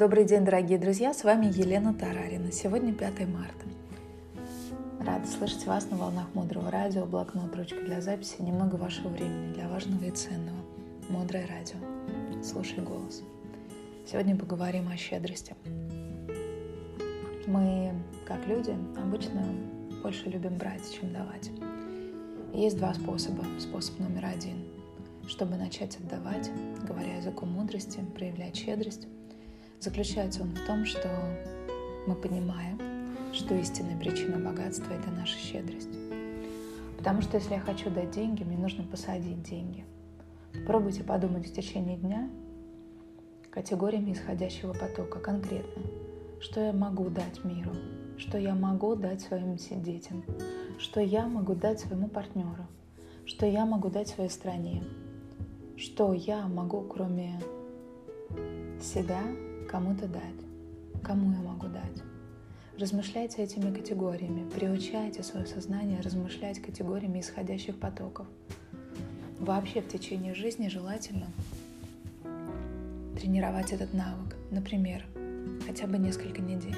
Добрый день, дорогие друзья, с вами Елена Тарарина. Сегодня 5 марта. Рада слышать вас на волнах Мудрого Радио, блокнот, ручка для записи, немного вашего времени для важного и ценного. Мудрое Радио. Слушай голос. Сегодня поговорим о щедрости. Мы, как люди, обычно больше любим брать, чем давать. Есть два способа. Способ номер один. Чтобы начать отдавать, говоря языком мудрости, проявлять щедрость, заключается он в том, что мы понимаем, что истинная причина богатства – это наша щедрость. Потому что если я хочу дать деньги, мне нужно посадить деньги. Попробуйте подумать в течение дня категориями исходящего потока конкретно. Что я могу дать миру? Что я могу дать своим детям? Что я могу дать своему партнеру? Что я могу дать своей стране? Что я могу, кроме себя, кому-то дать? Кому я могу дать? Размышляйте этими категориями, приучайте свое сознание размышлять категориями исходящих потоков. Вообще в течение жизни желательно тренировать этот навык. Например, хотя бы несколько недель.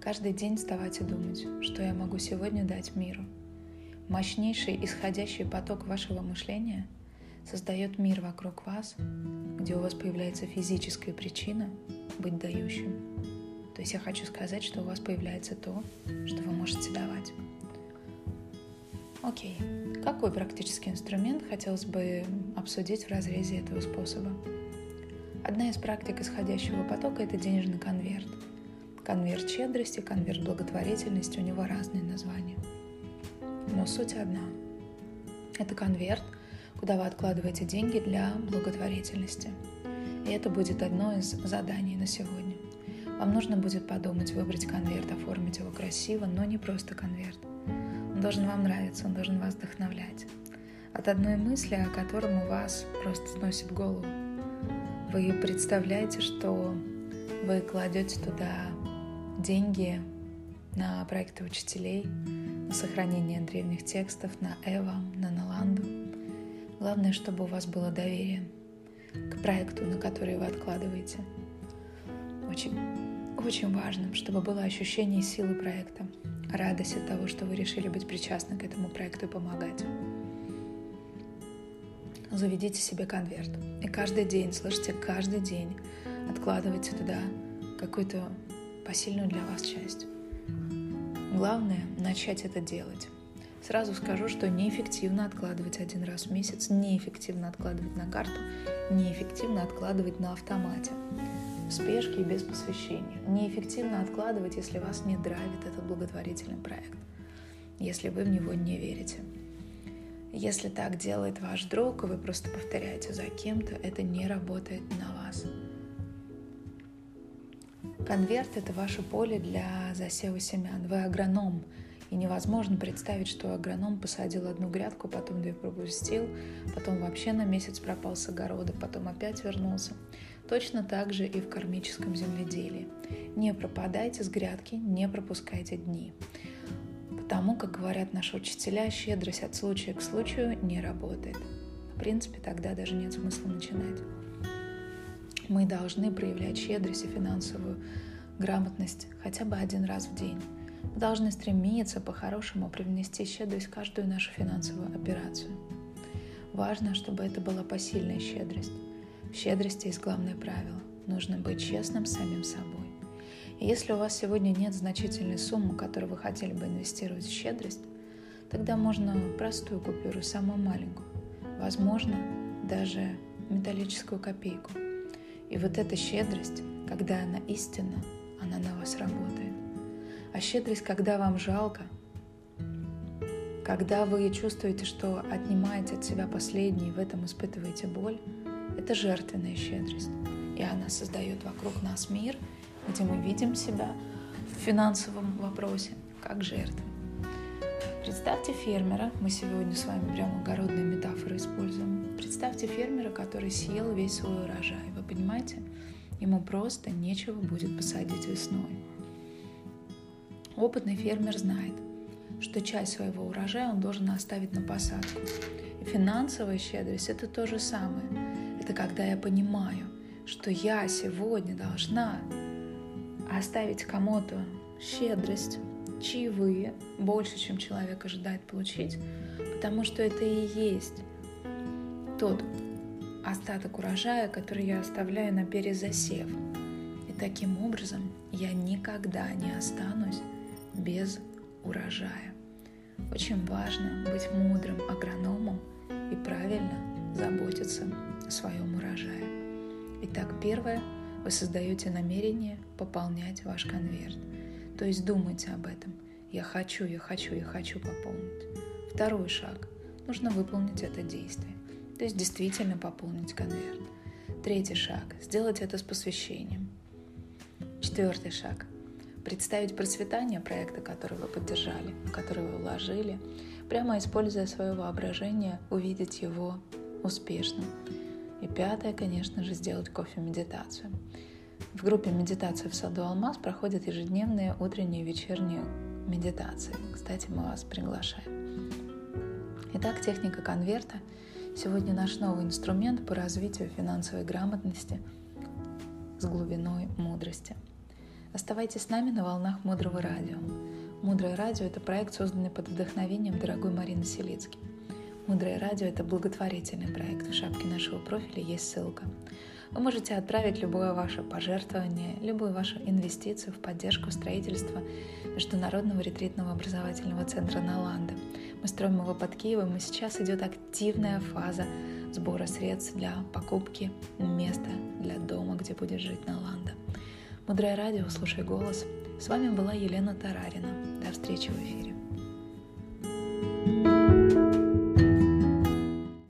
Каждый день вставать и думать, что я могу сегодня дать миру. Мощнейший исходящий поток вашего мышления создает мир вокруг вас, где у вас появляется физическая причина быть дающим. То есть я хочу сказать, что у вас появляется то, что вы можете давать. Окей. Какой практический инструмент хотелось бы обсудить в разрезе этого способа? Одна из практик исходящего потока – это денежный конверт. Конверт щедрости, конверт благотворительности, у него разные названия. Но суть одна. Это конверт, куда вы откладываете деньги для благотворительности. И это будет одно из заданий на сегодня. Вам нужно будет подумать, выбрать конверт, оформить его красиво, но не просто конверт. Он должен вам нравиться, он должен вас вдохновлять. От одной мысли, о котором у вас просто сносит голову. Вы представляете, что вы кладете туда деньги на проекты учителей, на сохранение древних текстов, на Эва, на Наланду. Главное, чтобы у вас было доверие к проекту, на который вы откладываете. Очень очень важным, чтобы было ощущение силы проекта, радость от того, что вы решили быть причастны к этому проекту и помогать. Заведите себе конверт. И каждый день, слышите, каждый день откладывайте туда какую-то посильную для вас часть. Главное — начать это делать. Сразу скажу, что неэффективно откладывать один раз в месяц, неэффективно откладывать на карту, неэффективно откладывать на автомате в спешке и без посвящения. Неэффективно откладывать, если вас не драйвит этот благотворительный проект, если вы в него не верите. Если так делает ваш друг, и вы просто повторяете за кем-то, это не работает на вас. Конверт — это ваше поле для засева семян. Вы агроном, и невозможно представить, что агроном посадил одну грядку, потом две пропустил, потом вообще на месяц пропал с огорода, потом опять вернулся. Точно так же и в кармическом земледелии. Не пропадайте с грядки, не пропускайте дни. Потому, как говорят наши учителя, щедрость от случая к случаю не работает. В принципе, тогда даже нет смысла начинать. Мы должны проявлять щедрость и финансовую грамотность хотя бы один раз в день. Мы должны стремиться по-хорошему привнести щедрость в каждую нашу финансовую операцию. Важно, чтобы это была посильная щедрость. В щедрости есть главное правило. Нужно быть честным самим собой. И если у вас сегодня нет значительной суммы, которую вы хотели бы инвестировать в щедрость, тогда можно простую купюру, самую маленькую, возможно, даже металлическую копейку. И вот эта щедрость, когда она истинна, она на вас работает. А щедрость, когда вам жалко, когда вы чувствуете, что отнимаете от себя последнее, в этом испытываете боль, это жертвенная щедрость. И она создает вокруг нас мир, где мы видим себя в финансовом вопросе как жертвы. Представьте фермера, мы сегодня с вами прямо огородные метафоры используем. Представьте фермера, который съел весь свой урожай. Вы понимаете? Ему просто нечего будет посадить весной. Опытный фермер знает, что часть своего урожая он должен оставить на посадку. И финансовая щедрость – это то же самое. Это когда я понимаю, что я сегодня должна оставить кому-то щедрость, чаевые, больше, чем человек ожидает получить, потому что это и есть тот остаток урожая, который я оставляю на перезасев. И таким образом я никогда не останусь без урожая. Очень важно быть мудрым агрономом и правильно заботиться о своем урожае. Итак, первое, вы создаете намерение пополнять ваш конверт. То есть думайте об этом. Я хочу, я хочу, я хочу пополнить. Второй шаг. Нужно выполнить это действие. То есть действительно пополнить конверт. Третий шаг. Сделать это с посвящением. Четвертый шаг. Представить процветание проекта, который вы поддержали, который вы вложили, прямо используя свое воображение, увидеть его успешным. И пятое, конечно же, сделать кофе-медитацию. В группе медитации в саду Алмаз проходят ежедневные утренние и вечерние медитации. Кстати, мы вас приглашаем. Итак, техника конверта – сегодня наш новый инструмент по развитию финансовой грамотности с глубиной мудрости. Оставайтесь с нами на волнах Мудрого радио. Мудрое радио – это проект, созданный под вдохновением дорогой Марины Селицки. Мудрое радио – это благотворительный проект. В шапке нашего профиля есть ссылка. Вы можете отправить любое ваше пожертвование, любую вашу инвестицию в поддержку строительства Международного ретритного образовательного центра Наланда. Мы строим его под Киевом, и сейчас идет активная фаза сбора средств для покупки места для дома, где будет жить Наланда. Мудрое радио, слушай голос. С вами была Елена Тарарина. До встречи в эфире.